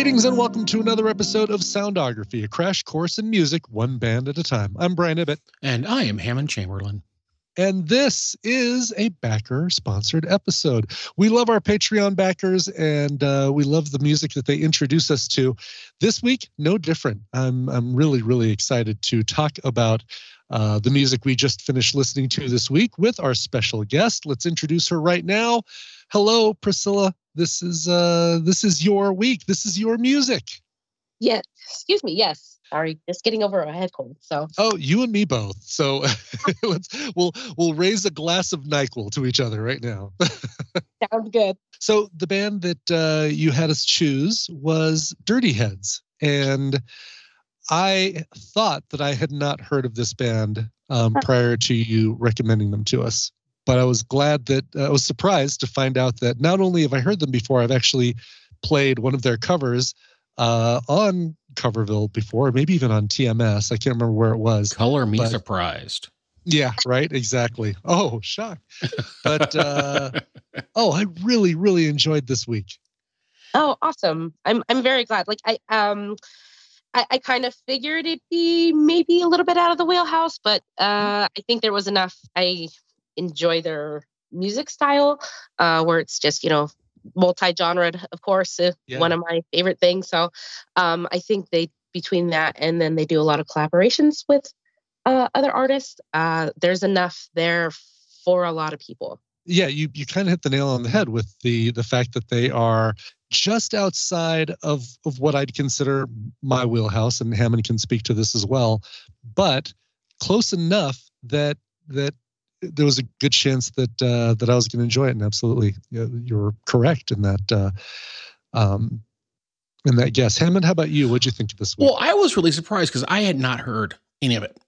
Greetings and welcome to another episode of Soundography, a crash course in music, one band at a time. I'm Brian Ibbott. And I am Hammond Chamberlain. And this is a backer sponsored episode. We love our Patreon backers and uh, we love the music that they introduce us to. This week, no different. I'm, I'm really, really excited to talk about uh, the music we just finished listening to this week with our special guest. Let's introduce her right now. Hello, Priscilla. This is uh, this is your week. This is your music. Yeah. Excuse me. Yes. Sorry, just getting over a head cold. So. Oh, you and me both. So let's we'll we'll raise a glass of Nyquil to each other right now. Sounds good. So the band that uh, you had us choose was Dirty Heads, and I thought that I had not heard of this band um, prior to you recommending them to us. But I was glad that uh, I was surprised to find out that not only have I heard them before, I've actually played one of their covers uh, on Coverville before, maybe even on TMS. I can't remember where it was. Color me but, surprised. Yeah, right. Exactly. Oh, shock. But uh, oh, I really, really enjoyed this week. Oh, awesome! I'm I'm very glad. Like I um I, I, kind of figured it'd be maybe a little bit out of the wheelhouse, but uh, I think there was enough. I enjoy their music style, uh, where it's just you know multi-genre, of course, uh, yeah. one of my favorite things. So um, I think they between that and then they do a lot of collaborations with uh, other artists. Uh, there's enough there for a lot of people. Yeah, you you kind of hit the nail on the head with the the fact that they are just outside of, of what I'd consider my wheelhouse, and Hammond can speak to this as well, but close enough that that there was a good chance that uh, that I was going to enjoy it. And absolutely, you're correct in that. Uh, um, in that guess, Hammond, how about you? What'd you think of this? Week? Well, I was really surprised because I had not heard any of it,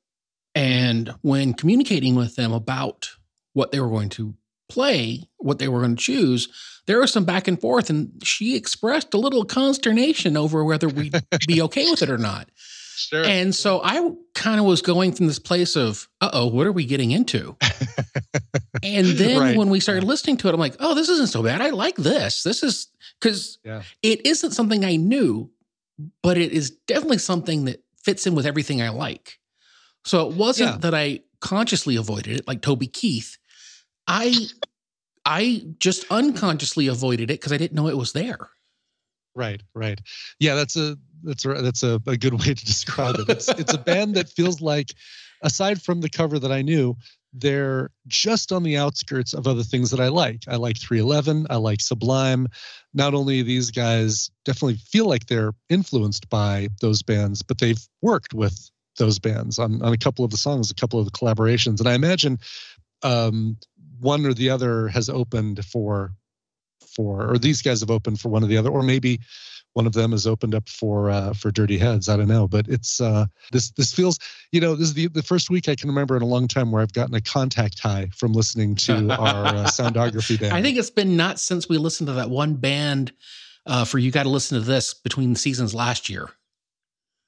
and when communicating with them about what they were going to play, what they were going to choose, there was some back and forth, and she expressed a little consternation over whether we'd be okay with it or not. Sure. And so I kind of was going from this place of, uh oh, what are we getting into? and then right. when we started listening to it, I'm like, oh, this isn't so bad. I like this. This is because yeah. it isn't something I knew, but it is definitely something that fits in with everything I like. So it wasn't yeah. that I consciously avoided it like Toby Keith. I I just unconsciously avoided it because I didn't know it was there. Right, right. Yeah, that's a that's a that's a, a good way to describe it. It's it's a band that feels like, aside from the cover that I knew, they're just on the outskirts of other things that I like. I like 311. I like Sublime. Not only these guys definitely feel like they're influenced by those bands, but they've worked with those bands on, on a couple of the songs, a couple of the collaborations. And I imagine um, one or the other has opened for for or these guys have opened for one or the other or maybe one of them has opened up for uh, for dirty heads i don't know but it's uh this this feels you know this is the, the first week i can remember in a long time where i've gotten a contact high from listening to our uh, soundography band i think it's been not since we listened to that one band uh, for you got to listen to this between seasons last year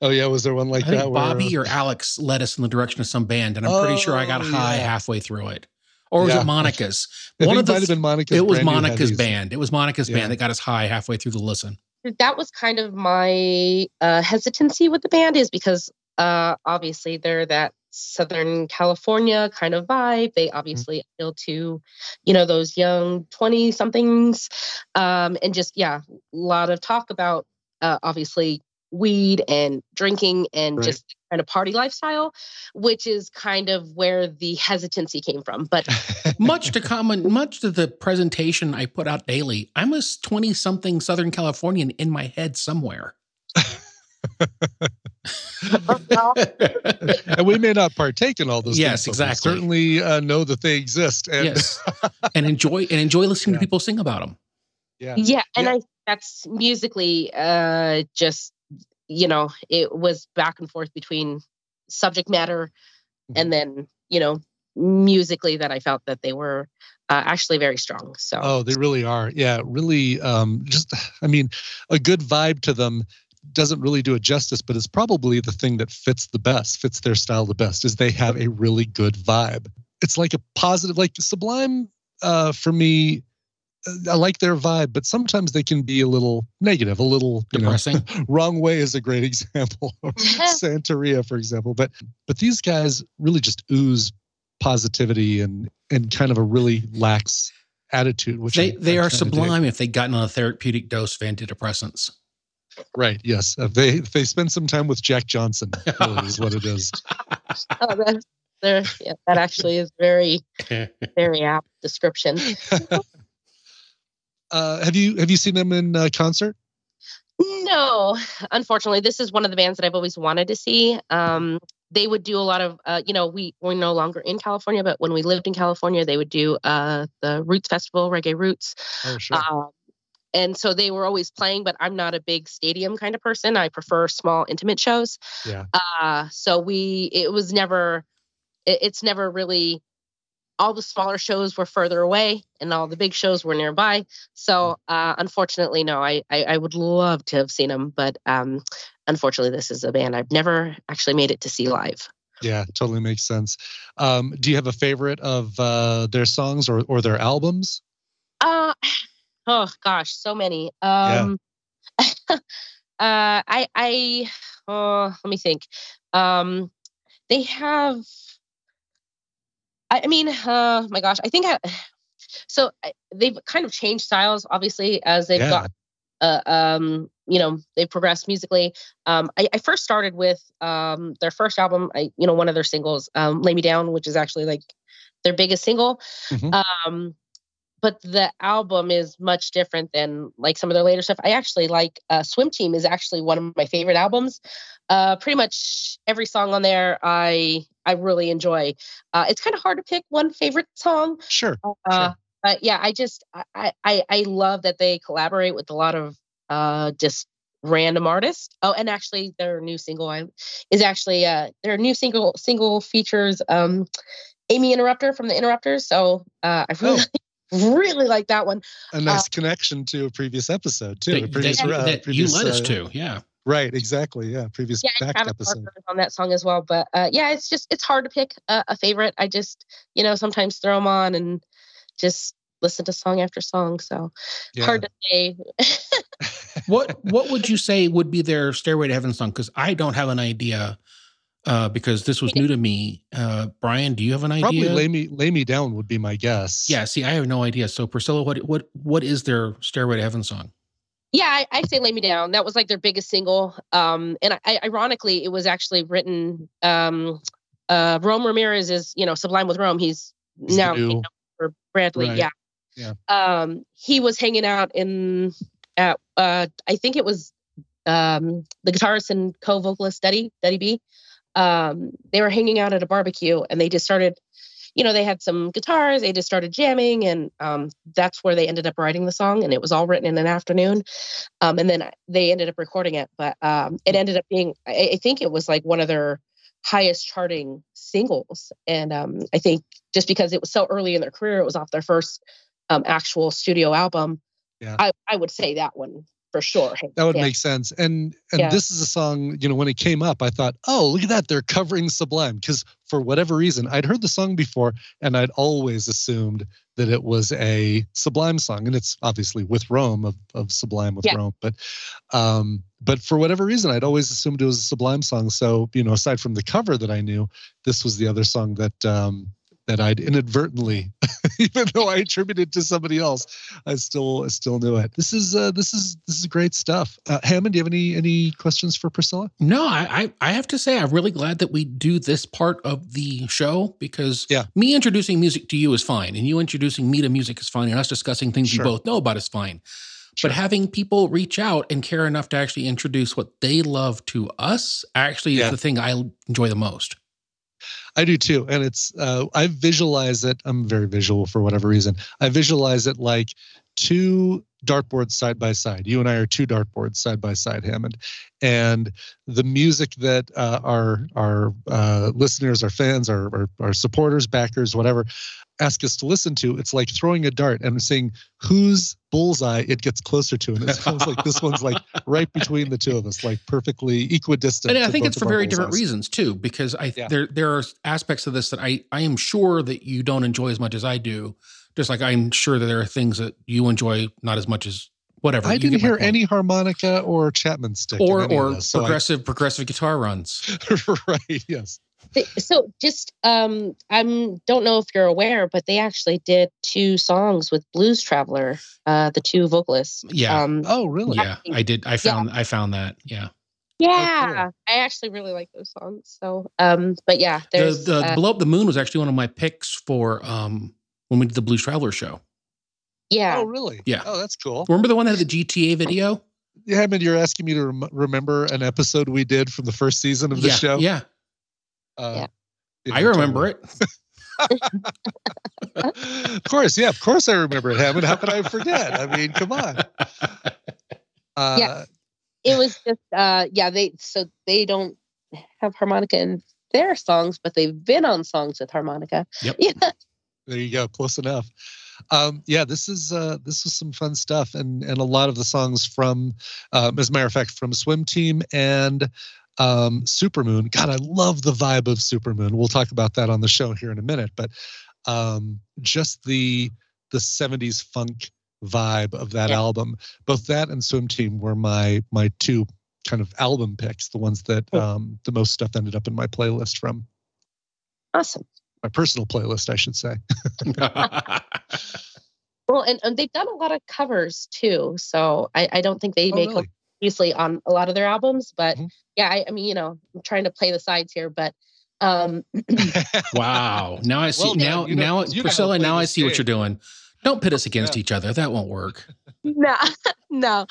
Oh yeah, was there one like I that? Bobby where... or Alex led us in the direction of some band, and I'm oh, pretty sure I got oh, high yeah. halfway through it or was yeah. it Monica's? One of the, might have been Monica's. It was Monica's band. It was Monica's yeah. band that got us high halfway through the listen. That was kind of my uh, hesitancy with the band, is because uh, obviously they're that Southern California kind of vibe. They mm-hmm. obviously mm-hmm. appeal to, you know, those young 20 somethings. Um, and just, yeah, a lot of talk about uh, obviously weed and drinking and right. just kind of party lifestyle, which is kind of where the hesitancy came from. But much to common, much to the presentation I put out daily, I'm a 20 something Southern Californian in my head somewhere. and we may not partake in all those yes, things, exactly. certainly uh, know that they exist. And yes, and enjoy and enjoy listening yeah. to people sing about them. Yeah, yeah, and yeah. I that's musically uh, just you know, it was back and forth between subject matter mm-hmm. and then, you know, musically that I felt that they were uh, actually very strong. So, oh, they really are. Yeah, really. Um, just, I mean, a good vibe to them doesn't really do it justice, but it's probably the thing that fits the best, fits their style the best, is they have a really good vibe. It's like a positive, like Sublime uh, for me I like their vibe, but sometimes they can be a little negative, a little depressing. Know, wrong way is a great example. Santeria, for example, but but these guys really just ooze positivity and and kind of a really lax attitude. Which they I, they I are sublime if they gotten on a therapeutic dose of antidepressants. Right. Yes. Uh, they they spend some time with Jack Johnson. Really is what it is. oh, that's there. Yeah, that actually is very very apt description. Uh, have you have you seen them in uh, concert? No, unfortunately, this is one of the bands that I've always wanted to see. Um, they would do a lot of, uh, you know, we we're no longer in California, but when we lived in California, they would do uh, the Roots Festival, Reggae Roots. Oh, sure. Um, and so they were always playing but i'm not a big stadium kind of person i prefer small intimate shows yeah uh so we it was never it, it's never really all the smaller shows were further away and all the big shows were nearby so hmm. uh unfortunately no i i, I would love to have seen them but um unfortunately this is a band i've never actually made it to see live yeah totally makes sense um do you have a favorite of uh their songs or or their albums uh oh gosh, so many. Um, yeah. uh, I I oh, let me think. Um, they have. I, mean, uh, my gosh, I think I. So they've kind of changed styles, obviously, as they've yeah. got. Uh, um, you know, they've progressed musically. Um, I, I first started with um, their first album. I, you know, one of their singles, um, "Lay Me Down," which is actually like their biggest single. Mm-hmm. Um, but the album is much different than like some of their later stuff. I actually like uh, Swim Team is actually one of my favorite albums. Uh, pretty much every song on there I I really enjoy. Uh, it's kind of hard to pick one favorite song. Sure. Uh, sure. But yeah, I just I, I I love that they collaborate with a lot of uh just random artists. Oh, and actually their new single is actually uh their new single single features um Aimee Interrupter from the Interrupters. So uh, I really oh really like that one. A nice uh, connection to a previous episode too. That, previous, that, uh, that previous, you led us uh, to, yeah. Right, exactly. Yeah, previous yeah, back episode on that song as well. But uh, yeah, it's just it's hard to pick a, a, favorite. I just you know sometimes throw them on and just listen to song after song. So yeah. hard to say. what What would you say would be their Stairway to Heaven song? Because I don't have an idea uh, because this was new to me. Uh, Brian, do you have an idea? Probably lay me lay me down would be my guess. Yeah. See, I have no idea. So Priscilla, what what what is their Stairway to Heaven song? Yeah, I, I say "Lay Me Down." That was like their biggest single. Um, and I, ironically, it was actually written. Um, uh, Rome Ramirez is you know Sublime with Rome. He's, He's now you know, for Bradley. Right. Yeah. Yeah. Um, he was hanging out in at uh, I think it was um the guitarist and co-vocalist Duddy Duddy B um, they were hanging out at a barbecue and they just started you know they had some guitars they just started jamming and um, that's where they ended up writing the song and it was all written in an afternoon. Um, and then they ended up recording it but um, it ended up being I, I, think it was like one of their highest charting singles. And um, i think just because it was so early in their career it was off their first um, actual studio album yeah. I, I would say that one for sure. That would yeah. make sense. And and yeah. this is a song, you know, when it came up, I thought, oh, look at that, they're covering Sublime. Because for whatever reason, I'd heard the song before and I'd always assumed that it was a Sublime song. And it's obviously with Rome of, of Sublime with yeah. Rome. But um, but for whatever reason, I'd always assumed it was a Sublime song. So, you know, aside from the cover that I knew, this was the other song that um that I'd inadvertently, even though I attributed to somebody else, I still I still knew it. This is uh, this is this is great stuff. Uh, Hammond, do you have any any questions for Priscilla? No, I I have to say I'm really glad that we do this part of the show because yeah. me introducing music to you is fine, and you introducing me to music is fine, and us discussing things sure. we both know about is fine. Sure. But having people reach out and care enough to actually introduce what they love to us actually yeah. is the thing I enjoy the most. I do too. And it's, uh, I visualize it. I'm very visual for whatever reason. I visualize it like two dartboards side by side. You and I are two dartboards side by side, Hammond. And the music that uh, our our uh, listeners, our fans, our, our, our supporters, backers, whatever, ask us to listen to, it's like throwing a dart and saying whose bullseye it gets closer to. And it sounds like this one's like right between the two of us, like perfectly equidistant. And I think it's for very different reasons too, because I yeah. there there are aspects of this that I I am sure that you don't enjoy as much as I do Just like I'm sure that there are things that you enjoy not as much as whatever. I You didn't hear point. any harmonica or Chapman stick, or or this, so I- progressive progressive guitar runs. right? Yes. So just um I'm don't know if you're aware, but they actually did two songs with Blues Traveler, uh the two vocalists. Yeah. Um Oh, really? Yeah, I did. I found I found that. Yeah. yeah. I actually really like those songs. So um but yeah, The the uh, Blow Up the Moon was actually one of my picks for um when we did the Blues Traveler show. yeah. Oh, really? Yeah. Oh, that's cool. Remember the one that had the GTA video? Yeah, I mean, you're asking me to rem- remember an episode we did from the first season of the yeah, show. yeah. Uh, I remember it. of course, yeah, of course, I remember it. Hammond. How could I forget? I mean, come on. Uh, Yeah. It was just uh yeah, they so they don't have harmonica in their songs, but they've been on songs with harmonica. Yep. Yeah. There you go. Close enough. Um, yeah, this is uh, this was some fun stuff, and and a lot of the songs from, um, as a matter of fact, from Swim Team and um, Supermoon. God, I love the vibe of Supermoon. We'll talk about that on the show here in a minute, but um, just the the '70s funk vibe of that Yeah. album. Both that and Swim Team were my my two kind of album picks, the ones that um, the most stuff ended up in my playlist from Awesome. My personal playlist, I should say. Well, and, and they've done a lot of covers too. So I, I don't think they Oh, make really? them obviously on a lot of their albums, but Mhm. yeah, I, I mean, you know, I'm trying to play the sides here, but um wow. Now I see Well, now you know- now you know how to Priscilla, now I this see what you're doing. Don't pit us against each other. That won't work. no, no.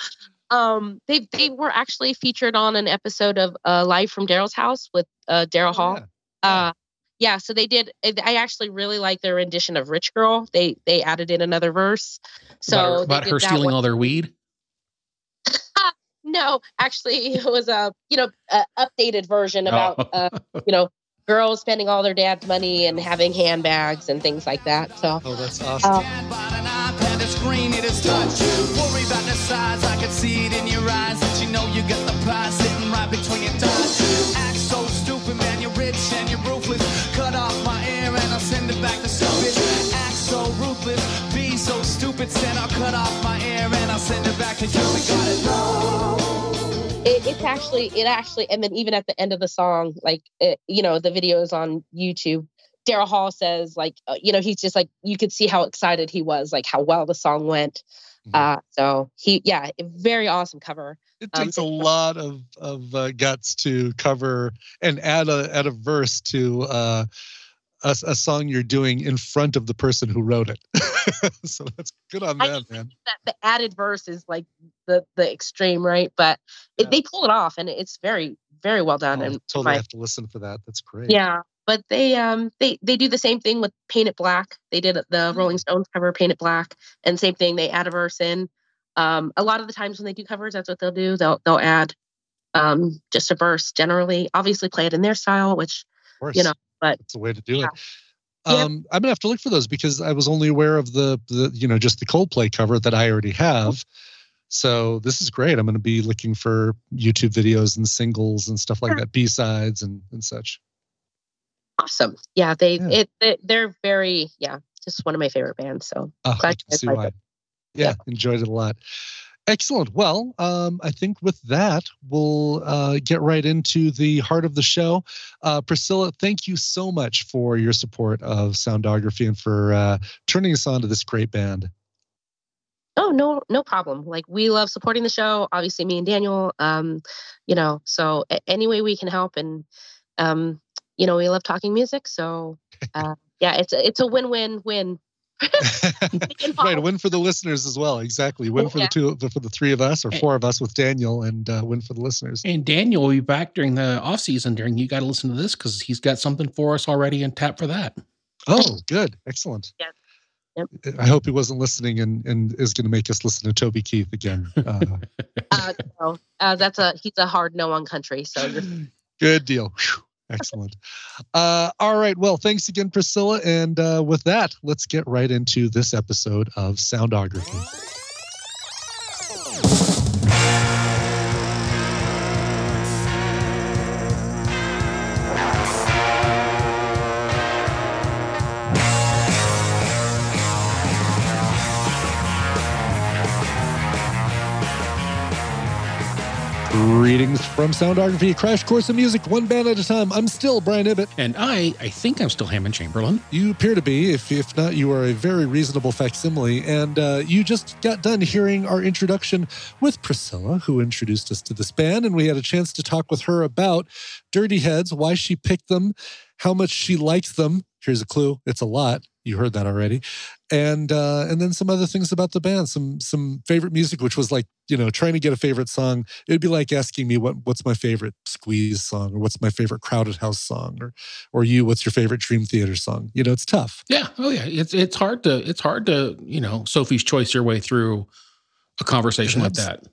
Um, they they were actually featured on an episode of uh, Live from Daryl's House with uh, Daryl Oh, Hall. yeah. Yeah. Uh, yeah, so they did. I actually really like their rendition of "Rich Girl." They they added in another verse. So about her, about her stealing one. all their weed. No, actually, it was a you know a updated version about Oh. uh, you know girls spending all their dad's money and having handbags and things like that. So Oh, that's awesome. uh, send it back to stupid. Act so ruthless, be so stupid. Said I'll cut off my ear and I'll send it back to you. We got it. it, it's actually it actually and then even at the end of the song, like it, you know the videos on YouTube. Daryl Hall says like uh, you know he's just like you could see how excited he was like how well the song went. Mhm. Uh, so he yeah very awesome cover. It Um, takes a lot of of uh, guts to cover and add a add a verse to uh, a, a song you're doing in front of the person who wrote it. so that's good on them, man. that the added verse is like the the extreme right, but it, they pull it off and it's very very well done. Oh, and totally have to listen for that. That's great. Yeah, but they um they they do the same thing with Paint It Black. They did the Rolling Stones cover Paint It Black, and same thing. They add a verse in. Um, a lot of the times when they do covers, that's what they'll do. They'll they'll add um just a verse. Generally, obviously play it in their style, which you know, but it's a way to do Yeah. it. Yeah. Um, I'm gonna have to look for those because I was only aware of the the you know just the Coldplay cover that I already have. So this is great. I'm gonna be looking for YouTube videos and singles and stuff like that, B sides and and such. awesome. Yeah, they it, it they're very yeah, just one of my favorite bands. So Oh, Glad I you guys see why. it. Yeah, Yeah. enjoyed it a lot. Excellent. Well, um, I think with that, we'll uh, get right into the heart of the show. Uh, Priscilla, thank you so much for your support of Soundography and for uh, turning us on to this great band. oh no no problem. Like we love supporting the show. Obviously, me and Daniel. Um, you know, so any way we can help and um, you know, we love talking music. So uh, yeah, it's a, it's a win win win. right, a win for the listeners as well. Exactly, win for Yeah. the two, for the three of us, or four of us with Daniel, and uh, win for the listeners. And Daniel will be back during the off season. During you got to listen to this because he's got something for us already and tap for that. Oh, good, excellent. Yeah. Yep. I hope he wasn't listening and, and is going to make us listen to Toby Keith again. Uh, Uh, so, uh, that's a he's a hard no on country. So Good deal. Whew. Excellent. Uh, all right. Well, thanks again, Priscilla. And uh, with that, let's get right into this episode of Soundography. Greetings from Soundography, crash course in music, one band at a time. I'm still Brian Ibbott. And I, I think I'm still Hammond Chamberlain. You appear to be. If, if not, you are a very reasonable facsimile. And uh, you just got done hearing our introduction with Priscilla, who introduced us to this band. And we had a chance to talk with her about Dirty Heads, why she picked them, how much she likes them. Here's a clue it's a lot. You heard that already. And uh, and then some other things about the band, some some favorite music, which was like, you know, trying to get a favorite song. It'd be like asking me what what's my favorite squeeze song or what's my favorite crowded house song or or you, what's your favorite Dream Theater song? You know, it's tough. Yeah. Oh yeah. It's it's hard to it's hard to, you know, Sophie's choice your way through a conversation like that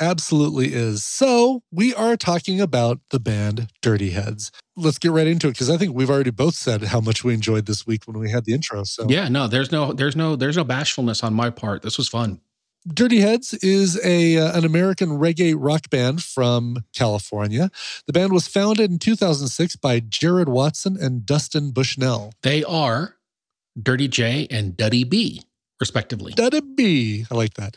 absolutely is. So, we are talking about the band Dirty Heads. Let's get right into it because I think we've already both said how much we enjoyed this week when we had the intro. So, yeah, no, there's no, there's no, there's no bashfulness on my part. This was fun. Dirty Heads is a uh, an American reggae rock band from California. The band was founded in 2006 by Jared Watson and Dustin Bushnell. They are Dirty J and Duddy B respectively. That'd be, I like that.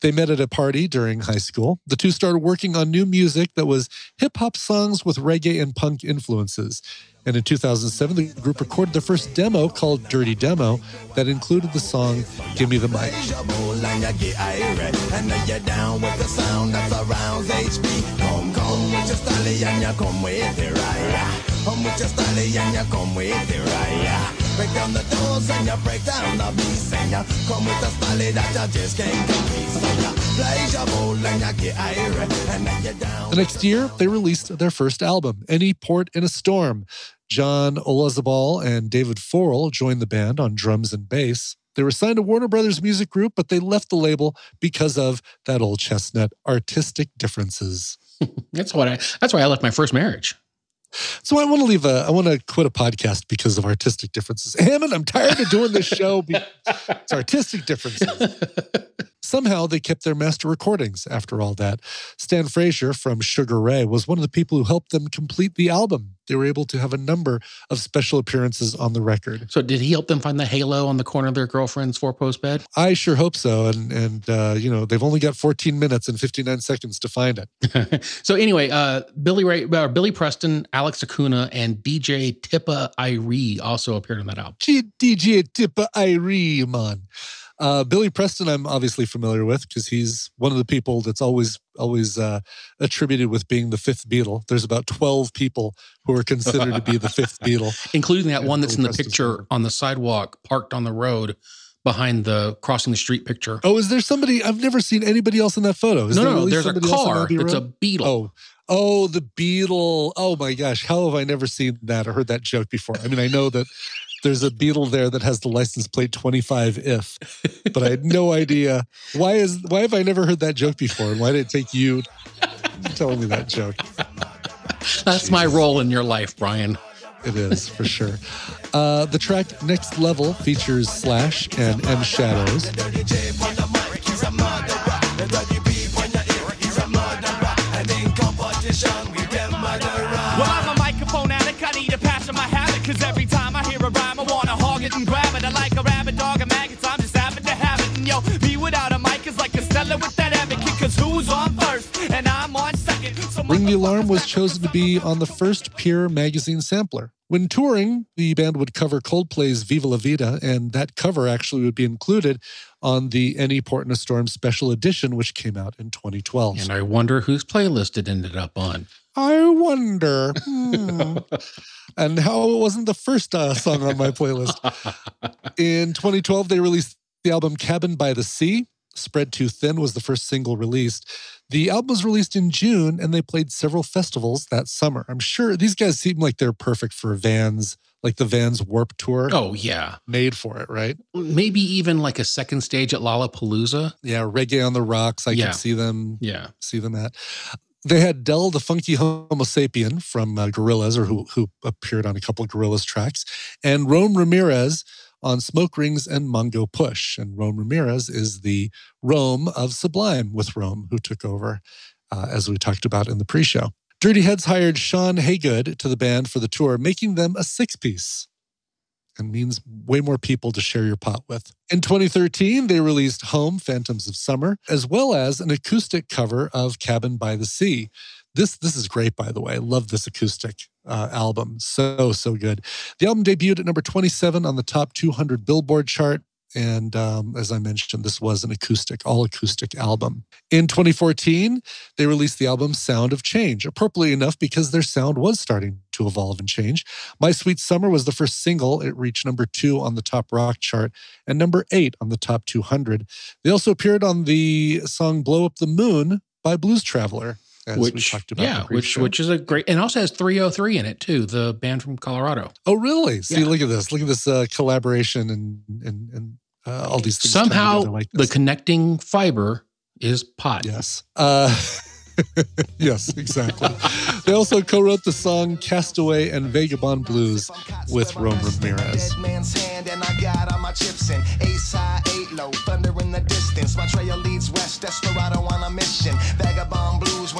They met at a party during high school. The two started working on new music that was hip hop songs with reggae and punk influences. And in 2007, the group recorded their first demo called Dirty Demo that included the song Give Me the Mic. Break down the doors and you break down the beats and you come with a style that you just can't compete. So you blaze your bowl and you get iron and then you down. The next year, they released their first album, Any Port in a Storm. John Olazabal and David Foral joined the band on drums and bass. They were signed to Warner Brothers Music Group, but they left the label because of that old chestnut artistic differences. that's what I that's why I left my first marriage. So I want to leave a, I want to quit a podcast because of artistic differences. Hammond, I'm tired of doing this show. it's artistic differences. Somehow they kept their master recordings after all that. Stan Frazier from Sugar Ray was one of the people who helped them complete the album. They were able to have a number of special appearances on the record. So did he help them find the halo on the corner of their girlfriend's four-post bed? I sure hope so. And and uh, you know they've only got 14 minutes and 59 seconds to find it. so anyway, uh, Billy Ray, uh, Billy Preston, Alex Acuna, and DJ Tippa Irie also appeared on that album. DJ Tippa Irie, man. Uh, Billy Preston, I'm obviously familiar with because he's one of the people that's always always uh, attributed with being the fifth Beatle. There's about 12 people who are considered to be the fifth Beatle, including that one that's Billy in the picture on the sidewalk, parked on the road behind the crossing the street picture. Oh, is there somebody? I've never seen anybody else in that photo. Is no, there no, there's a car. It's a Beatle. Oh, oh, the Beatle. Oh my gosh, how have I never seen that or heard that joke before? I mean, I know that there's a beetle there that has the license plate 25 if, but I had no idea why is why have I never heard that joke before, and why did it take you telling me that joke? That's my role in your life, Brian. It is for sure. Uh, the track "Next Level" features Slash and M Shadows. To. And yo, me without a mic is like a Stella with that advocate, cause who's on first and I'm on second. So Ring the Alarm was chosen to be on the first Pure magazine sampler. When touring, the band would cover Coldplay's Viva La Vida, and that cover actually would be included on the Any Port in a Storm special edition, which came out in 2012. And I wonder whose playlist it ended up on. I wonder. Hmm. and how it wasn't the first uh, song on my playlist. In 2012, they released the album Cabin by the Sea. Spread Too Thin was the first single released. The album was released in June and they played several festivals that summer. I'm sure these guys seem like they're perfect for Vans, like the Vans Warp Tour. Oh, yeah. Made for it, right? Maybe even like a second stage at Lollapalooza. Yeah, Reggae on the Rocks. I yeah. can see them. Yeah. See them at. They had Del the Funky Homo Sapien from uh, Gorillaz, or who who appeared on a couple of Gorillaz tracks, and Rome Ramirez on Smoke Rings and Mongo Push. And Rome Ramirez is the Rome of Sublime with Rome, who took over, uh, as we talked about in the pre-show. Dirty Heads hired Sean Haygood to the band for the tour, making them a six-piece. and means way more people to share your pot with. In 2013, they released Home Phantoms of Summer, as well as an acoustic cover of Cabin by the Sea. This this is great, by the way. I love this acoustic uh, album. So so good. The album debuted at number 27 on the top 200 Billboard chart. And um, as I mentioned, this was an acoustic, all acoustic album. In 2014, they released the album Sound of Change, appropriately enough because their sound was starting to evolve and change. My Sweet Summer was the first single. It reached number two on the top rock chart and number eight on the top 200. They also appeared on the song Blow Up the Moon by Blues Traveler. As we which talked about in yeah, which pre-show. which is a great and also has 3OH!3 in it too, the band from Colorado. Oh, really? See, Yeah. look at this. Look at this uh, collaboration and and and uh, all these things. Somehow together like the connecting fiber is pot. yes, uh, yes, exactly. they also co-wrote the song "Castaway" and "Vagabond Blues" with Rome Ramirez.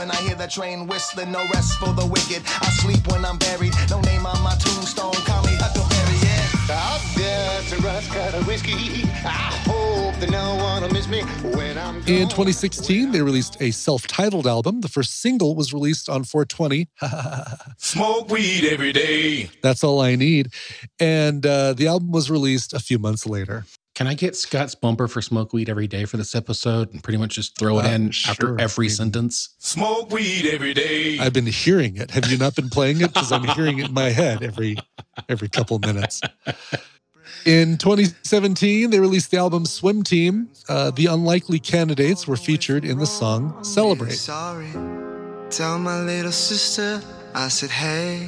When I hear the train whistling. No rest for the wicked. I sleep when I'm buried. No name on my tombstone. Call me Huckleberry, yeah. Out there to rush cut of whiskey. I hope that no one will miss me when I'm In 2016, they released a self-titled album. The first single was released on 420. Smoke weed every day. That's all I need, and uh, the album was released a few months later. Can I get Scott's bumper for smoke weed every day for this episode and pretty much just throw it Uh, in sure. after every I mean- sentence? Smoke weed every day. I've been hearing it. Have you not been playing it? Because I'm hearing it in my head every every couple minutes. In 2017, they released the album Swim Team. Uh, the Unlikely Candidates were featured in the song Celebrate. Sorry. Tell my little sister I said, hey,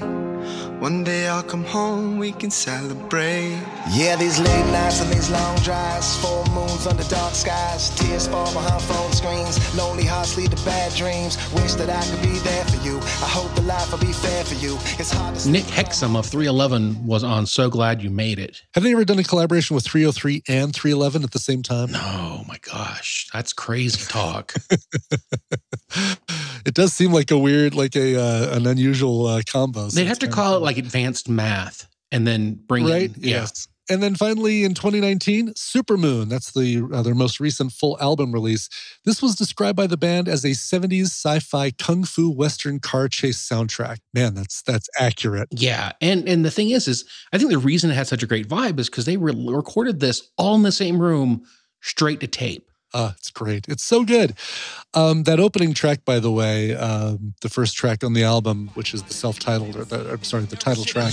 one day I'll come home, we can celebrate. Yeah, these late nights and these long drives, full moons under dark skies, tears fall behind phone screens, lonely hearts lead to bad dreams. Wish that I could be there for you. I hope the life will be fair for you. It's hard to Nick Hexum of 311 was on So Glad You Made It. Have they ever done a collaboration with 3OH!3 and 311 at the same time? Oh my gosh, that's crazy talk. it does seem like a weird, like a uh, an unusual uh, combo. so They'd have to call it like advanced math and then bring right? it. Yeah. Yes. And then finally in 2019, Supermoon. That's the uh, their most recent full album release. This was described by the band as a 70s sci-fi kung fu western car chase soundtrack. Man, that's that's accurate. Yeah, and and the thing is, is I think the reason it had such a great vibe is because they re- recorded this all in the same room, straight to tape. Uh, it's great. It's so good. Um, that opening track, by the way, um, the first track on the album, which is the self-titled, or the, I'm sorry, the title track.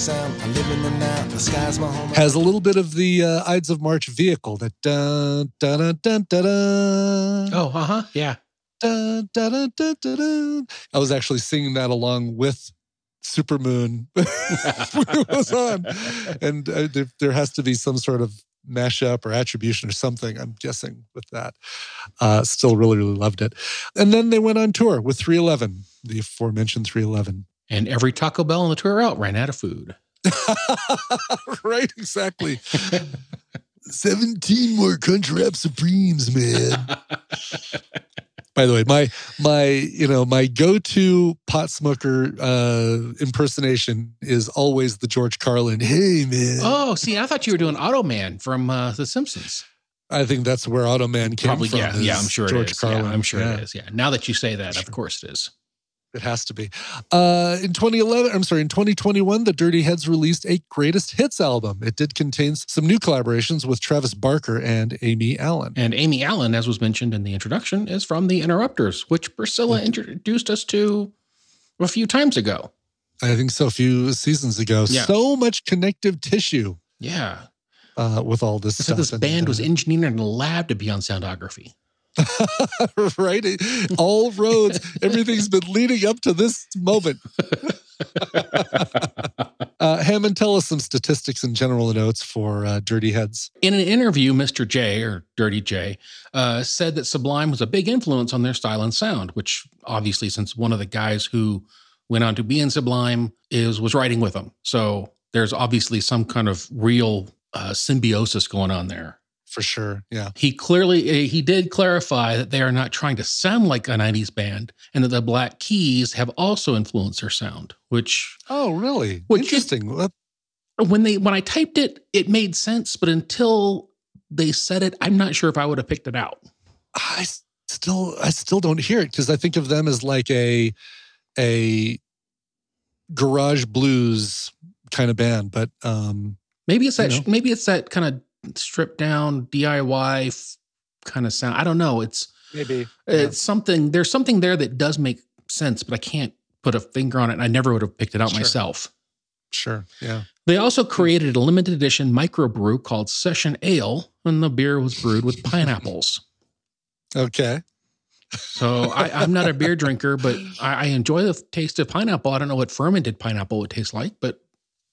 Sound. I live in the now. The sky's my home. has a little bit of the uh, Ides of March vehicle that dun dun dun dun dun. dun. Oh, uh huh. Yeah. Dun, dun, dun, dun, dun, dun. I was actually singing that along with Supermoon when was on, and uh, there, there has to be some sort of mashup or attribution or something. I'm guessing with that. Uh, still really really loved it, and then they went on tour with 311, the aforementioned 311. And every Taco Bell on the tour out ran out of food. right, exactly. 17 more Crunchwrap Supremes, man. By the way, my my you know my go-to pot smoker uh, impersonation is always the George Carlin. Hey man, Oh, see, I thought you were doing Otto Mann from uh, The Simpsons. I think that's where Otto Mann came Probably, from. yeah, yeah, I'm sure George it is. Carlin. Yeah, I'm sure Yeah, it is. Yeah. Now that you say that, of course it is. It has to be. Uh, in 2011, I'm sorry, in 2021, the Dirty Heads released a greatest hits album. It did contain some new collaborations with Travis Barker and Aimee Allen. And Aimee Allen, as was mentioned in the introduction, is from The Interrupters, which Priscilla introduced us to a few times ago. I think so, a few seasons ago. Yeah. So much connective tissue Yeah. uh, with all this So this And, band was uh, engineered in a lab to be on soundography. right? All roads, everything's been leading up to this moment. uh, Hammond, tell us some statistics and general notes for uh, Dirty Heads. In an interview, Mr. J, or Dirty J, uh, said that Sublime was a big influence on their style and sound, which obviously, since one of the guys who went on to be in Sublime, is was writing with them. So there's obviously some kind of real uh, symbiosis going on there. For sure. Yeah. He clearly he did clarify that they are not trying to sound like a 90s band and that the Black Keys have also influenced their sound, which Oh, really? Which- Interesting. Well, when they when I typed it, it made sense, but until they said it, I'm not sure if I would have picked it out. I still I still don't hear it because I think of them as like a a garage blues kind of band, but um Maybe it's that You know? maybe it's that kind of stripped down DIY kind of sound. I don't know. It's maybe uh, it's something there's something there that does make sense, but I can't put a finger on it. And I never would have picked it out Sure. myself. sure. Yeah. They also created a limited edition microbrew called Session Ale, and the beer was brewed with pineapples. Okay. So I, I'm not a beer drinker, but I, I enjoy the taste of pineapple. I don't know what fermented pineapple would taste like, but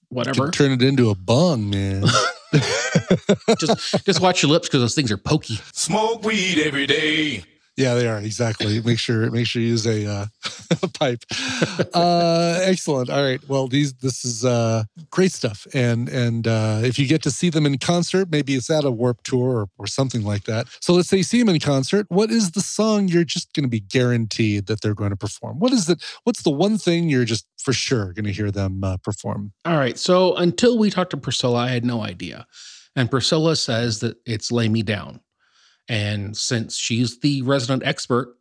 whatever. Turn it into a bong, man. just just watch your lips because those things are pokey. Smoke weed every day. Yeah, they are exactly. Make sure make sure you use a, uh, pipe. Uh, excellent. All right. Well, these this is uh, great stuff, and and uh, if you get to see them in concert, maybe it's at a Warp Tour or, or something like that. So let's say you see them in concert. What is the song you're just going to be guaranteed that they're going to perform? What is it? What's the one thing you're just for sure going to hear them uh, perform? All right. So until we talked to Priscilla, I had no idea. And Priscilla says that it's Lay Me Down. And since she's the resident expert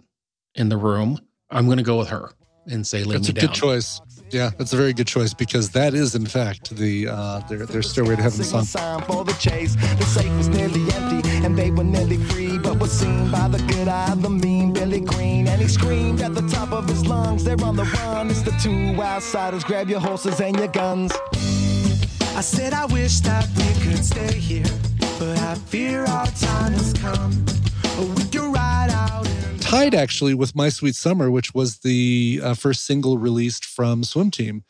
in the room, I'm going to go with her and say Lay That's Me a good choice. Yeah, that's a very good choice because that is in fact the uh, their their Stairway to Heaven Single song. sign for the chase. The safe was nearly empty, and they were nearly free, but was seen by the good eye, the mean Billy Green. And he screamed at the top of his lungs, they're on the run. It's the two outsiders, grab your horses and your guns. I said I wish that we could stay here, but I fear our time has come. We could ride out tied actually with My Sweet Summer, which was the uh, first single released from Swim Team,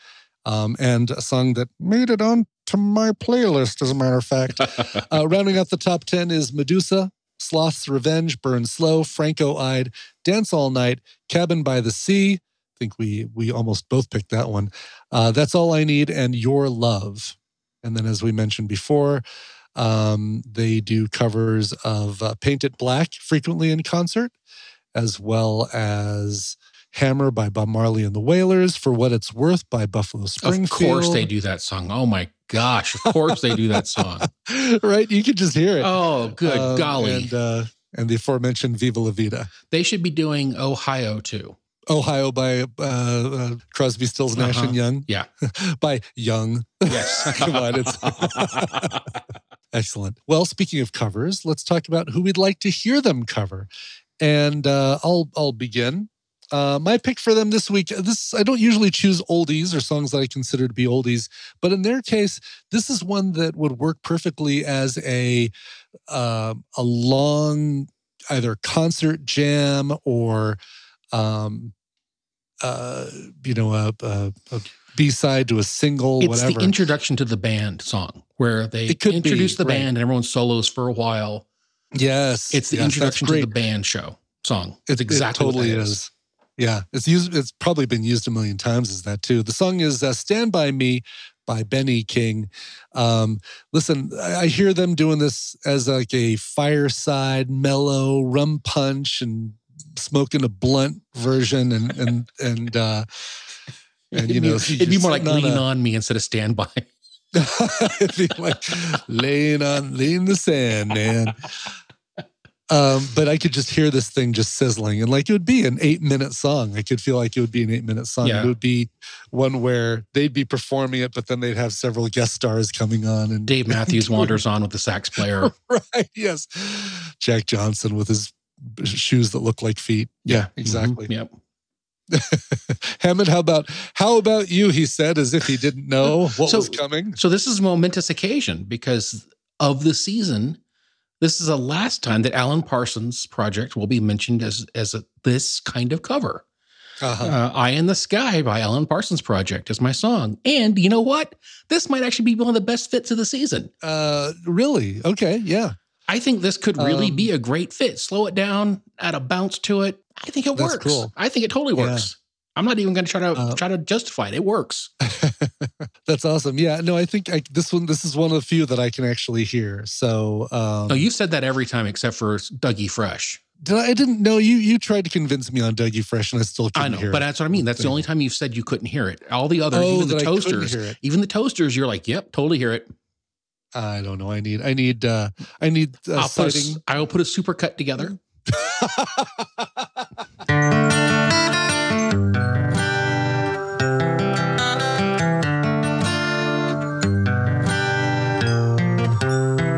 um, and a song that made it onto my playlist, as a matter of fact. uh, rounding out the top 10 is Medusa, Sloth's Revenge, Burn Slow, Franco Eyed, Dance All Night, Cabin by the Sea. I think we we almost both picked that one. Uh, That's All I Need, and Your Love. And then, as we mentioned before, um, they do covers of uh, Paint It Black frequently in concert, as well as Hammer by Bob Marley and the Wailers, For What It's Worth by Buffalo Springfield. Of course they do that song. Oh my gosh. Of course they do that song. right? You could just hear it. Oh, good Um, golly. And, uh, and the aforementioned Viva La Vida. they should be doing Ohio too. Ohio by uh, uh, Crosby, Stills, Nash, Uh-huh. and Young. Yeah. by Young. Yes. Come on, it's excellent. Well, speaking of covers, let's talk about who we'd like to hear them cover, and uh, I'll I'll begin. Uh, my pick for them this week. This I don't usually choose oldies or songs that I consider to be oldies, but in their case, this is one that would work perfectly as a uh, a long either concert jam or um, uh, you know a, a, a B side to a single, it's whatever. the introduction to the band song where they could be, introduce the right. band and everyone solos for a while. Yes, It's the yes, introduction to the band show song. It, It's exactly it totally is. is. Yeah, it's used. It's probably been used a million times as that too. The song is uh, "Stand by Me" by Benny King. Um, listen, I hear them doing this as like a fireside, mellow rum punch and smoking a blunt version, and and and uh, and you it'd, know, be, it'd be more like sitting on lean a- on me instead of stand by. It'd be like laying on laying the sand, man. Um, but I could just hear this thing just sizzling, and like it would be an eight minute song. I could feel like it would be an eight minute song. Yeah. It would be one where they'd be performing it, but then they'd have several guest stars coming on. And Dave Matthews wanders on with the sax player. right? Yes, Jack Johnson with his shoes that look like feet. Yeah, exactly. Mhm. Yep. Hammond, how about how about you? He said, as if he didn't know what So- was coming. So this is a momentous occasion because of the season. This is the last time that Alan Parsons' project will be mentioned as as a, this kind of cover. Uh-huh. Uh, "Eye in the Sky" by Alan Parsons' project is my song, and you know what? This might actually be one of the best fits of the season. Uh, really? Okay, yeah. I think this could really Um, be a great fit. Slow it down, add a bounce to it. I think it works. cool. I think it totally Yeah. works. I'm not even going to try to Uh, try to justify it. It works. That's awesome. Yeah, no, I think I, this one, this is one of the few that I can actually hear. So, um, No, you've said that every time except for Dougie Fresh. did I, I didn't know you. You tried to convince me on Dougie Fresh, and I still I couldn't know, hear but it. that's what I mean. That's the only time you've said you couldn't hear it. All the others, Oh, even the I toasters, even the toasters, you're like, yep, totally hear it. I don't know. I need. I need. uh I need uh, I'll put a, citing. s- I will put a super cut together.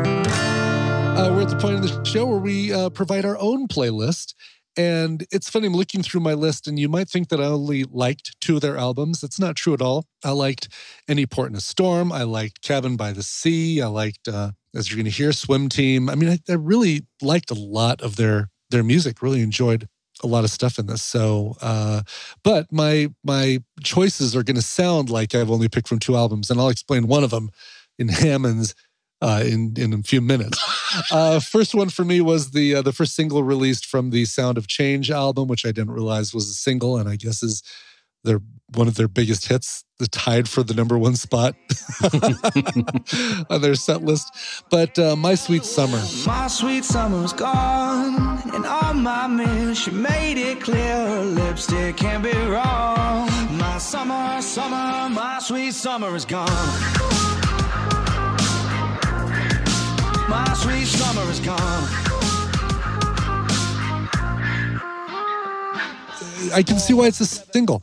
uh, we're at the point of the show where we uh, provide our own playlist. And it's funny, I'm looking through my list, and you might think that I only liked two of their albums. That's not true at all. I liked Any Port in a Storm. I liked Cabin by the Sea. I liked, uh, as you're going to hear, Swim Team. I mean, I, I really liked a lot of their their music. Really enjoyed a lot of stuff in this. So, uh, but my my choices are going to sound like I've only picked from two albums, and I'll explain one of them in Hammond's uh, in in a few minutes. Uh, first one for me was the uh, the first single released from the Sound of Change album, which I didn't realize was a single, and I guess is their one of their biggest hits, the tied for the number one spot on their set list. But uh, my sweet summer, My sweet summer's gone, and on my mirror she made it clear her lipstick can't be wrong. My summer, summer, my sweet summer is gone. My sweet summer is gone. I can see why it's a single.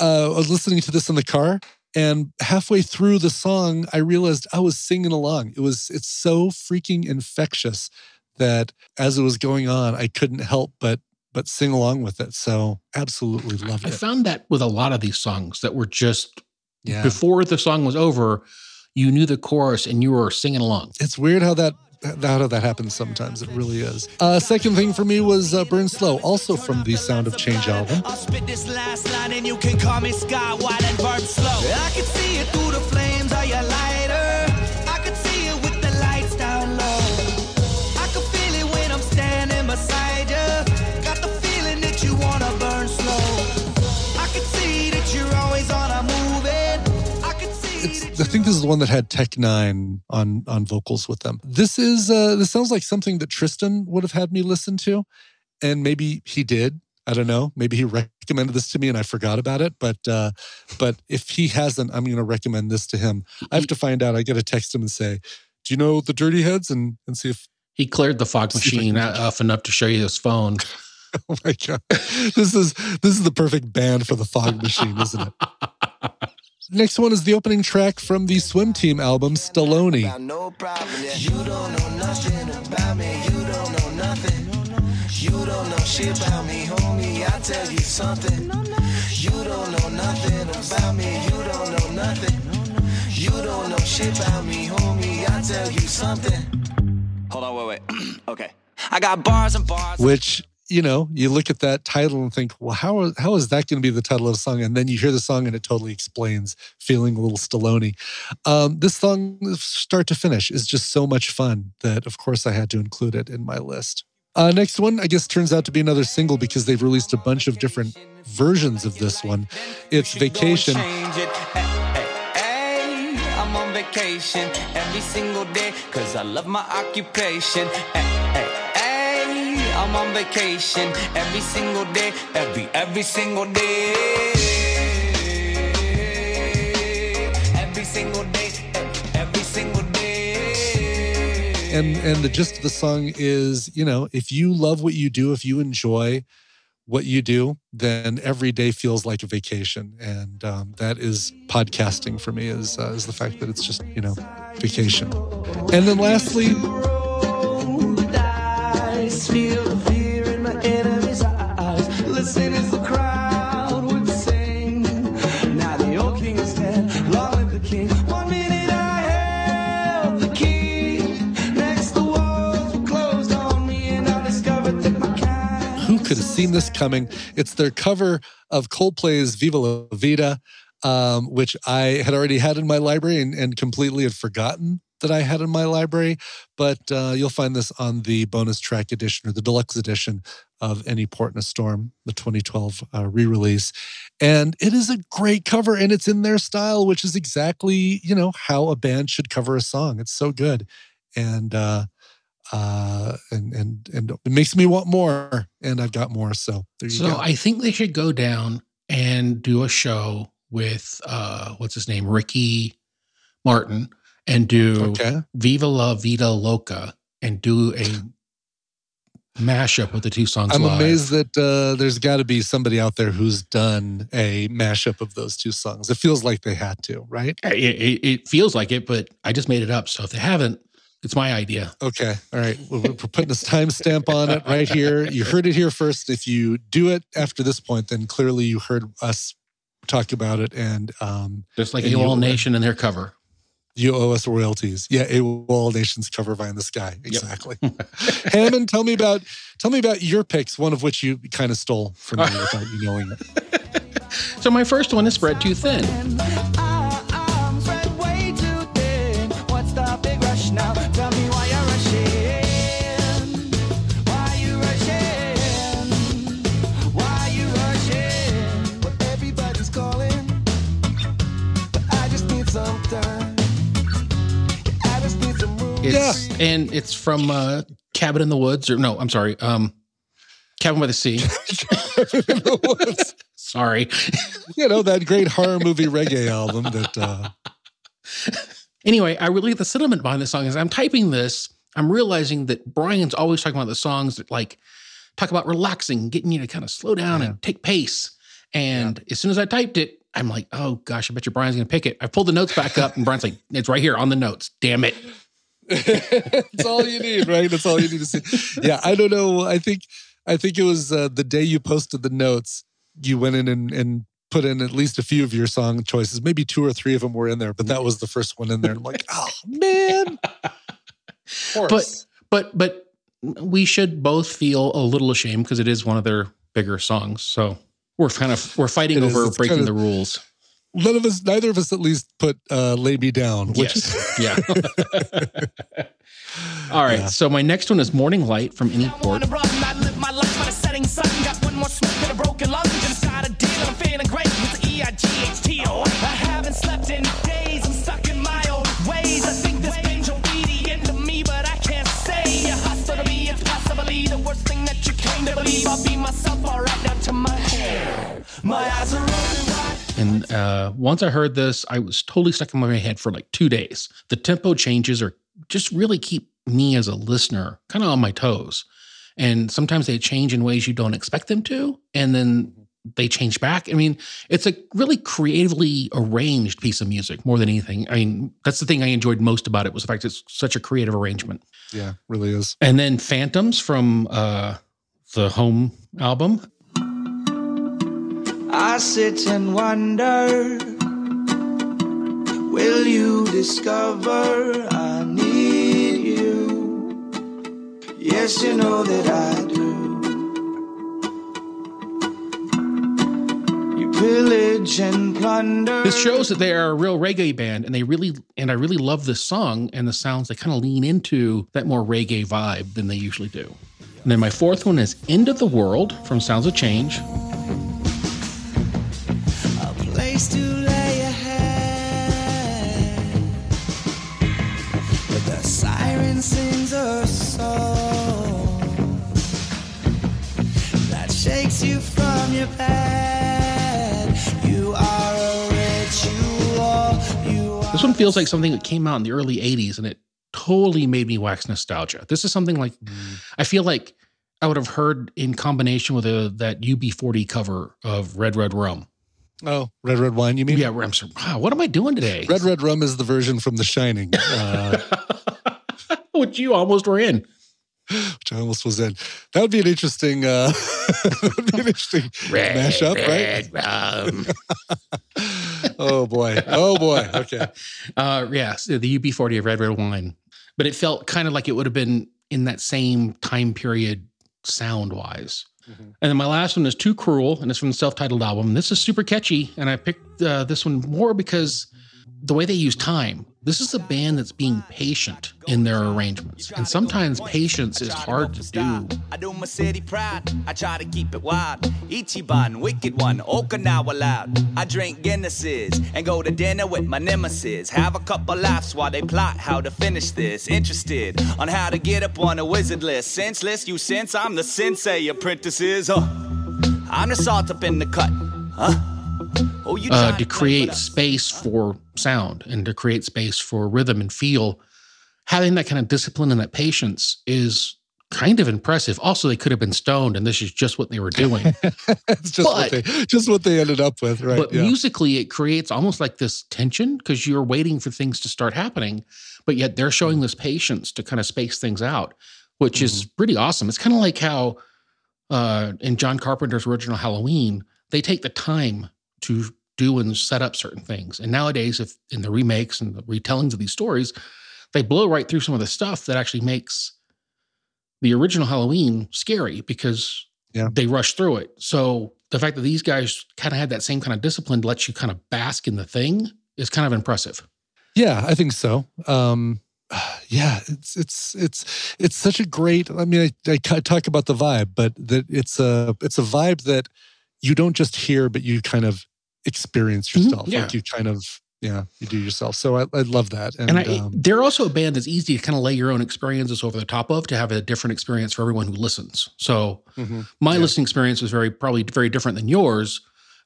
Uh, I was listening to this in the car, and halfway through the song, I realized I was singing along. It was it's so freaking infectious that as it was going on, I couldn't help but but sing along with it. So absolutely loved I it. I found that with a lot of these songs that were just Yeah, before the song was over, you knew the chorus and you were singing along. it's weird how that how that happens sometimes. It really is. Uh, second thing for me was uh, "Burn Slow," also from the Sound of Change album. I'll spit this last line and you can call me and burn slow. I can see it through the flames think this is the one that had Tech N9ne on on vocals with them. This is uh, this sounds like something that Tristan would have had me listen to, and maybe he did. I don't know. Maybe he recommended this to me and I forgot about it. But uh, but if he hasn't, I'm going to recommend this to him. I have to find out. I got to text him and say, "Do you know the Dirty Heads?" and and see if He cleared the fog See if I machine off enough to show you his phone. oh my god, this is this is the perfect band for the Fog Machine, isn't it? Next one is the opening track from the Swim Team album, Stallone. no You don't know nothing about me. You don't know nothing. You don't know shit about me, homie. I tell you something. You don't know nothing about me. You don't know nothing. You don't know shit about me, homie. I tell you something. Hold on, wait, wait. okay. I got bars and bars. which you know you look at that title and think well how, how is that going to be the title of the song? And then you hear the song and it totally explains feeling a little Stallone um, this song start to finish is just so much fun that of course I had to include it in my list. Uh, next one I guess turns out to be another single because they've released a bunch of different versions of this one. It's Vacation. I'm on vacation every single day because I love my occupation. I'm on vacation every single day, every every single day. Every single day, every single day. and and the gist of the song is you know if you love what you do if you enjoy what you do then every day feels like a vacation and um, that is podcasting for me is uh, is the fact that it's just you know vacation and then lastly Who could have seen this coming? It's their cover of coldplay's viva la vida um, which i had already had in my library and completely had forgotten that i had in my library but uh, you'll find this on the bonus track edition or the deluxe edition of Any Port in a Storm, the 2012 uh, re release. And it is a great cover and it's in their style, which is exactly, you know, how a band should cover a song. It's so good. And, uh, uh, and and and it makes me want more, and I've got more. So there you So go. So I think they should go down and do a show with uh what's his name, Ricky Martin, and do okay, Viva La Vida Loca and do a mashup with the two songs. I'm live. amazed that uh, there's got to be somebody out there who's done a mashup of those two songs. It feels like they had to, right? It, it, it feels like it, but I just made it up. So if they haven't, it's my idea. Okay. All right. We're we're putting a timestamp on it right here. You heard it here first. If you do it after this point, then clearly you heard us talk about it and um, Just like AOL you- Nation and their cover. You owe us royalties. Yeah, AWOL Nations cover Vine the Sky. Exactly. Hammond, tell me about tell me about your picks, one of which you kind of stole from me without you knowing it. So my first one is Spread Too Thin. Need some room. It's and it's from uh, Cabin in the Woods, or no, I'm sorry, um, Cabin by the Sea. sorry. you know that great horror movie reggae album that uh, Anyway, I really the sentiment behind this song is I'm typing this, I'm realizing that Brian's always talking about the songs that like talk about relaxing, getting you to kind of slow down and take pace. And as soon as I typed it, I'm like, oh gosh, I bet you Brian's gonna pick it. I pulled the notes back up, and Brian's like, it's right here on the notes. Damn it. It's all you need, right? That's all you need to see. Yeah, I don't know. I think I think it was uh, the day you posted the notes. You went in and, and put in at least a few of your song choices. Maybe two or three of them were in there, but that was the first one in there. I'm like, oh man. Of course. But but we should both feel a little ashamed because it is one of their bigger songs. So we're kind of we're fighting It is. over It's breaking kind of- the rules. None of us, neither of us, at least put uh, "Lay Me Down," which Yes. yeah. All right. Yeah. So my next one is Morning Light from Any Port. On the run, I live my life by the setting sun. Got one more smoke than a broken lung. Just got a deal, I'm feeling great with the E E-I-G-H-T-O. I haven't slept in days, I'm stuck in my old ways. I think this binge obedient to me, but I can't say. You're hostile to me, impossibly the worst thing that you came to believe. I'll be myself, all right, down to my hair. My eyes are open wide. And uh, once I heard this, I was totally stuck in my head for like two days. The tempo changes are just really keep me as a listener kind of on my toes. And sometimes they change in ways you don't expect them to. And then they change back. I mean, it's a really creatively arranged piece of music more than anything. I mean, that's the thing I enjoyed most about it was the fact it's such a creative arrangement. yeah, really is. And then Phantoms from uh, the Home album. I sit and wonder Will you discover I need you? Yes, you know that I do. You pillage and plunder. This shows that they are a real reggae band, and they really and I really love this song and the sounds. They kind of lean into that more reggae vibe than they usually do. And then my fourth one is "End of the World" from Sounds of Change. This one feels like something that came out in the early '80s, and it totally made me wax nostalgia. This is something like I feel like I would have heard in combination with a, that UB40 cover of Red Red Rum. Oh, Red Red Wine, you mean? Yeah, I'm sorry. Wow, what am I doing today? Red Red Rum is the version from The Shining, uh, Which you almost were in. which I almost was in. That would be an interesting, uh, that would be an interesting mashup, right? Rum. Oh boy, oh boy. Okay, Uh, yeah, so the UB40 of Red Red Wine. But it felt kind of like it would have been in that same time period sound wise. Mhm. And then my last one is Too Cruel, and it's from the self titled album. This is super catchy, and I picked uh, this one more because the way they use time. This is a band that's being patient in their arrangements. And sometimes patience is hard to do. I do my city proud. I try to keep it wild. Ichiban, wicked one, Okinawa loud. I drink Guinnesses and go to dinner with my nemesis. Have a couple laughs while they plot how to finish this. Interested on how to get up on a wizard list. Senseless, you sense I'm the sensei apprentices. Huh? I'm the salt up in the cut. Huh? Oh, you uh, to create space for sound and to create space for rhythm and feel. Having that kind of discipline and that patience is kind of impressive. Also, they could have been stoned, and this is just what they were doing. it's just what they just what they ended up with, right? but yeah. musically, it creates almost like this tension because you're waiting for things to start happening, but yet they're showing this patience to kind of space things out, which is Mm-hmm. pretty awesome. It's kind of like how uh, in John Carpenter's original Halloween, they take the time to do and set up certain things. And nowadays, if in the remakes and the retellings of these stories, they blow right through some of the stuff that actually makes the original Halloween scary because Yeah. they rush through it. So the fact that these guys kind of had that same kind of discipline to let you kind of bask in the thing is kind of impressive. Yeah, I think so. Um, yeah, it's it's it's it's such a great. I mean, I, I talk about the vibe, but that it's a it's a vibe that you don't just hear, but you kind of experience Mhm, yourself. yeah. Like you kind of yeah, you do yourself. So I, I love that. And, And, I, um, they're also a band that's easy to kind of lay your own experiences over the top of to have a different experience for everyone who listens. So mhm. my Yeah. listening experience was very probably very different than yours,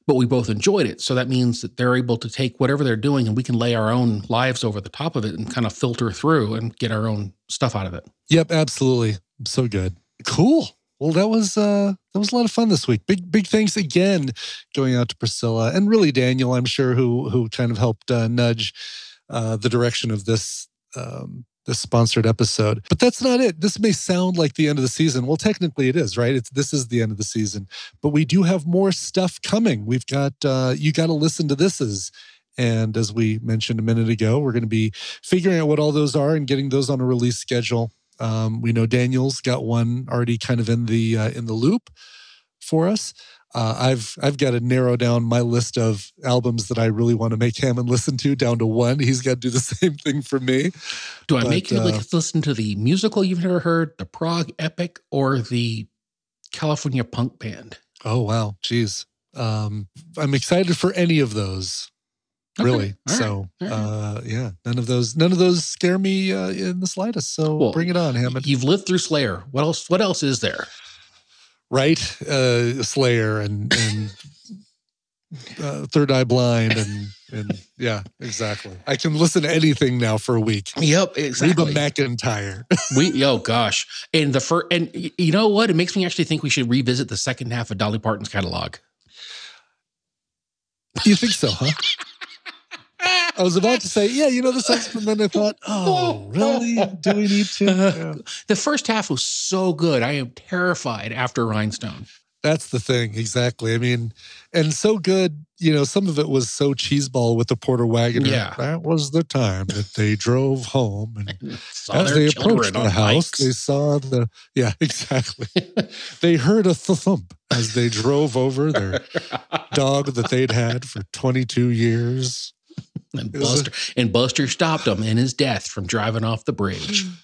but we both enjoyed it. So that means that they're able to take whatever they're doing and we can lay our own lives over the top of it and kind of filter through and get our own stuff out of it. Yep, absolutely. So good. Cool. Well, that was uh that was a lot of fun this week. Big big thanks again going out to Priscilla and really Daniel, I'm sure who who kind of helped uh, nudge uh the direction of this um this sponsored episode. But that's not it. This may sound like the end of the season. Well, technically it is, right? It's this is the end of the season. But we do have more stuff coming. We've got uh you got to listen to thises. And as we mentioned a minute ago, we're going to be figuring out what all those are and getting those on a release schedule. Um, we know Daniel's got one already kind of in the uh, in the loop for us. Uh, I've I've got to narrow down my list of albums that I really want to make Hammond listen to down to one. He's got to do the same thing for me. Do I But, make you uh, listen to the musical you've never heard, the prog Epic, or the California punk band? Oh wow, geez. Um, I'm excited for any of those. Okay, Really. all so right. uh, yeah, none of those none of those scare me uh, in the slightest. So Well, bring it on, Hammond. You've lived through Slayer. What else? What else is there? right? Uh, Slayer and and uh, Third Eye Blind and and yeah, exactly. I can listen to anything now for a week. Yep, Reba exactly. McEntire. we oh gosh, and the first and you know what? It makes me actually think we should revisit the second half of Dolly Parton's catalog. you think so, huh? I was about to say, yeah, you know the songs, but then I thought, oh, really? Do we need to? Yeah. The first half was so good. I am terrified after Rhinestone. That's the thing, exactly. I mean, and so good. You know, some of it was so cheeseball with the Porter Wagoner. Yeah. that was the time that they drove home, and Saw as they approached the house, bikes. they saw the yeah, exactly. they heard a thump as they drove over their dog that they'd had for 22 years. And it a- Buster and Buster stopped him in his death from driving off the bridge.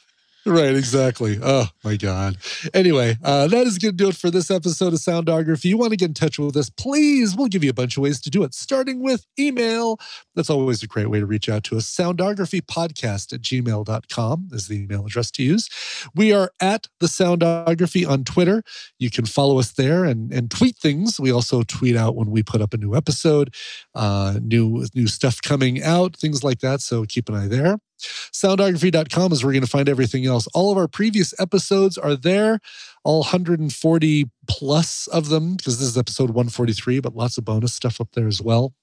Right, exactly. Oh my God. Anyway, uh, that is going to do it for this episode of Soundography. You want to get in touch with us, please. We'll give you a bunch of ways to do it, starting with email. That's always a great way to reach out to us. Soundographypodcast at gmail.com is the email address to use. We are at the Soundography on Twitter. You can follow us there and, and tweet things. We also tweet out when we put up a new episode, uh, new, new stuff coming out, things like that. So keep an eye there. Soundography.com is where you're going to find everything else. All of our previous episodes are there, all 140 plus of them, because this is episode 143, but lots of bonus stuff up there as well.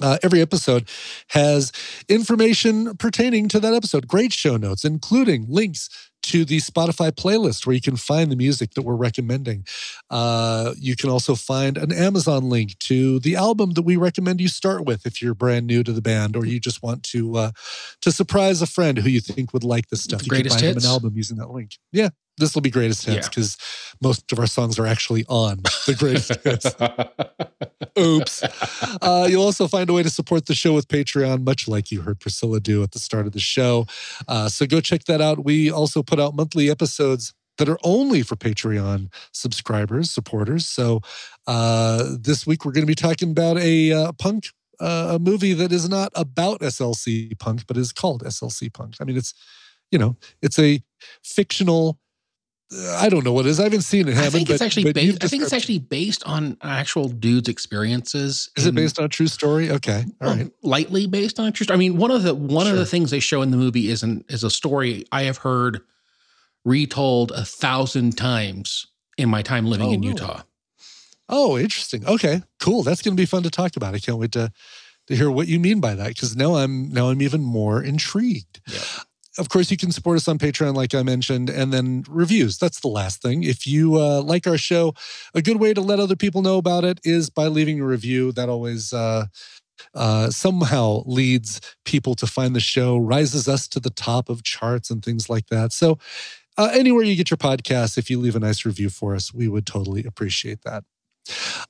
Uh, every episode has information pertaining to that episode, great show notes, including links to the Spotify playlist where you can find the music that we're recommending. Uh, you can also find an Amazon link to the album that we recommend you start with if you're brand new to the band or you just want to uh, to surprise a friend who you think would like this stuff. The you can buy him hits. an album using that link. Yeah, this will be greatest hits Yeah. because most of our songs are actually on the greatest hits. Oops. Uh, you'll also find a way to support the show with Patreon, much like you heard Priscilla do at the start of the show. Uh, so go check that out. We also put out monthly episodes that are only for Patreon subscribers, supporters. So uh, this week we're going to be talking about a uh, punk. Uh, a movie that is not about SLC punk, but is called SLC punk. I mean, it's, you know, it's a fictional. I don't know what it is. I haven't seen it. happen. I think it's but- actually but based. I think it's actually based on actual dudes' experiences. Is it based on a true story? Okay, all well, right. lightly based on a true story. I mean, one of the one of the things they show in the movie is an is a story I have heard retold a thousand times in my time living Oh, in really? Utah. Oh, interesting. Okay, cool. That's going to be fun to talk about. I can't wait to to hear what you mean by that because now I'm now I'm even more intrigued. Yeah. Of course, you can support us on Patreon, like I mentioned, and then reviews. That's the last thing. If you uh, like our show, a good way to let other people know about it is by leaving a review. That always uh, uh, somehow leads people to find the show, rises us to the top of charts and things like that. So, uh, anywhere you get your podcasts, if you leave a nice review for us, we would totally appreciate that.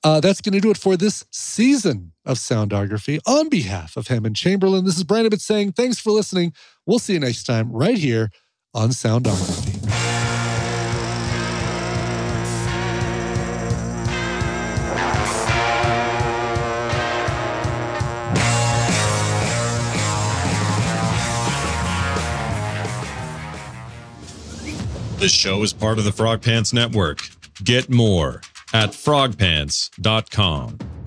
Uh, that's going to do it for this season of Soundography. On behalf of Hammond Chamberlain, this is Brian Ibbott saying thanks for listening. We'll see you next time right here on Soundography. This show is part of the Frog Pants Network. Get more at frogpants.com.